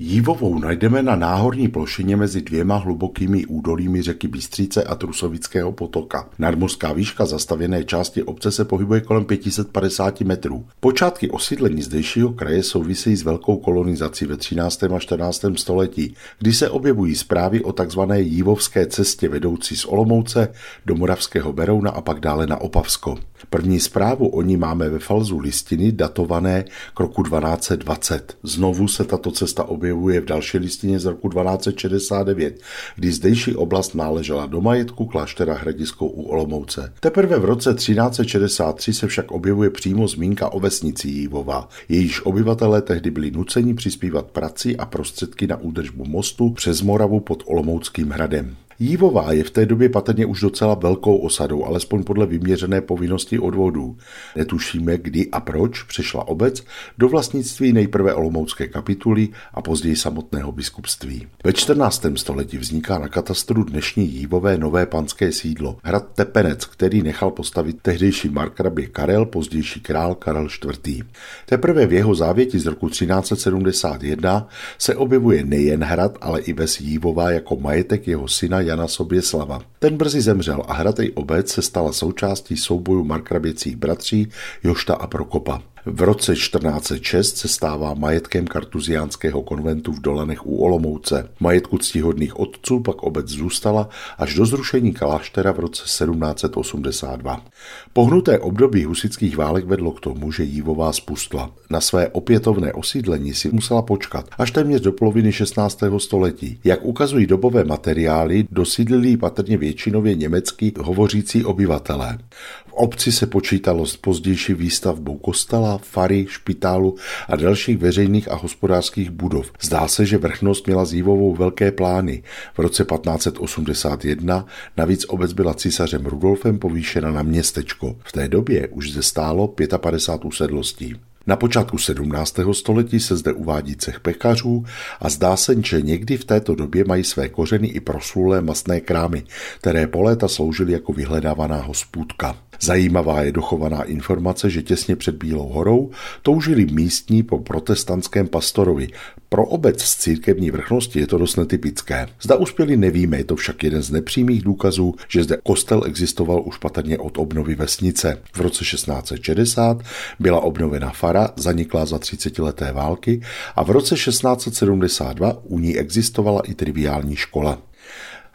Jívovou najdeme na náhorní plošině mezi dvěma hlubokými údolími řeky Bystřice a Trusovického potoka. Nadmořská výška zastavěné části obce se pohybuje kolem 550 metrů. Počátky osídlení zdejšího kraje souvisejí s velkou kolonizací ve 13. a 14. století, kdy se objevují zprávy o tzv. Jívovské cestě vedoucí z Olomouce do Moravského Berouna a pak dále na Opavsko. První zprávu o ní máme ve falzu listiny datované k roku 1220. Znovu se tato cesta objevuje v další listině z roku 1269, kdy zdejší oblast náležela do majetku kláštera Hradisko u Olomouce. Teprve v roce 1363 se však objevuje přímo zmínka o vesnici Jívova. Jejíž obyvatelé tehdy byli nuceni přispívat prací a prostředky na údržbu mostu přes Moravu pod Olomouckým hradem. Jívová je v té době patrně už docela velkou osadou, alespoň podle vyměřené povinnosti odvodů. Netušíme, kdy a proč přešla obec do vlastnictví nejprve Olomoucké kapituly a později samotného biskupství. Ve 14. století vzniká na katastru dnešní Jívové nové panské sídlo, hrad Tepenec, který nechal postavit tehdejší markrabě Karel, pozdější král Karel IV. Teprve v jeho závěti z roku 1371 se objevuje nejen hrad, ale i ves Jívová jako majetek jeho syna Jana Soběslava. Ten brzy zemřel a hratej obec se stala součástí souboju markraběcích bratří Jošta a Prokopa. V roce 1406 se stává majetkem kartuziánského konventu v Dolanech u Olomouce. Majetku ctihodných otců pak obec zůstala až do zrušení kláštera v roce 1782. Pohnuté období husických válek vedlo k tomu, že Jívová spustla. Na své opětovné osídlení si musela počkat až téměř do poloviny 16. století. Jak ukazují dobové materiály, dosídlili patrně většinově německy hovořící obyvatelé. Obci se počítalo s pozdější výstavbou kostela, fary, špitálu a dalších veřejných a hospodářských budov. Zdá se, že vrchnost měla Zívovou velké plány. V roce 1581 navíc obec byla císařem Rudolfem povýšena na městečko. V té době už zde stálo 55 usedlostí. Na počátku 17. století se zde uvádí cech pekařů a zdá se, že někdy v této době mají své kořeny i proslulé masné krámy, které po léta sloužily jako vyhledávaná hospůdka. Zajímavá je dochovaná informace, že těsně před Bílou horou toužili místní po protestantském pastorovi. Pro obec z církevní vrchnosti je to dost netypické. Zda uspěli nevíme, je to však jeden z nepřímých důkazů, že zde kostel existoval už patrně od obnovy vesnice. V roce 1660 byla obnovena fara, zaniklá za 30 leté války a v roce 1672 u ní existovala i triviální škola.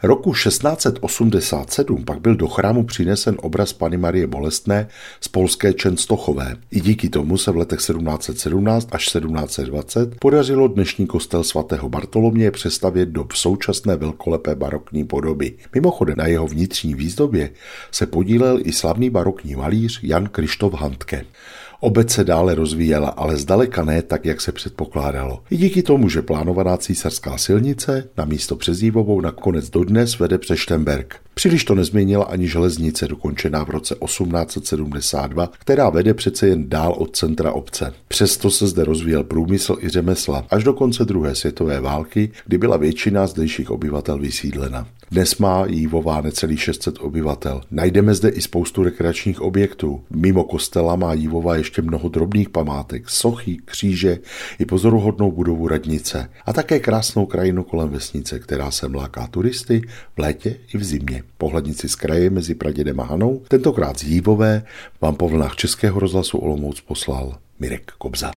Roku 1687 pak byl do chrámu přinesen obraz Pany Marie Bolestné z polské Čenstochové. I díky tomu se v letech 1717 až 1720 podařilo dnešní kostel svatého Bartoloměje přestavět do současné velkolepé barokní podoby. Mimochodem na jeho vnitřní výzdobě se podílel i slavný barokní malíř Jan Krištof Handke. Obec se dále rozvíjela, ale zdaleka ne tak, jak se předpokládalo. I díky tomu, že plánovaná císařská silnice na místo přezdívovou nakonec dodnes vede přes Štemberg. Příliš to nezměnila ani železnice dokončená v roce 1872, která vede přece jen dál od centra obce. Přesto se zde rozvíjel průmysl i řemesla až do konce druhé světové války, kdy byla většina zdejších obyvatel vysídlena. Dnes má Jívová necelých 600 obyvatel. Najdeme zde i spoustu rekreačních objektů. Mimo kostela má Jívová ještě mnoho drobných památek, sochy, kříže i pozoruhodnou budovu radnice a také krásnou krajinu kolem vesnice, která se mláká turisty v létě i v zimě. Pohlednici z kraje mezi Pradědem a Hanou, tentokrát z Jívové, vám po vlnách Českého rozhlasu Olomouc poslal Mirek Kobza.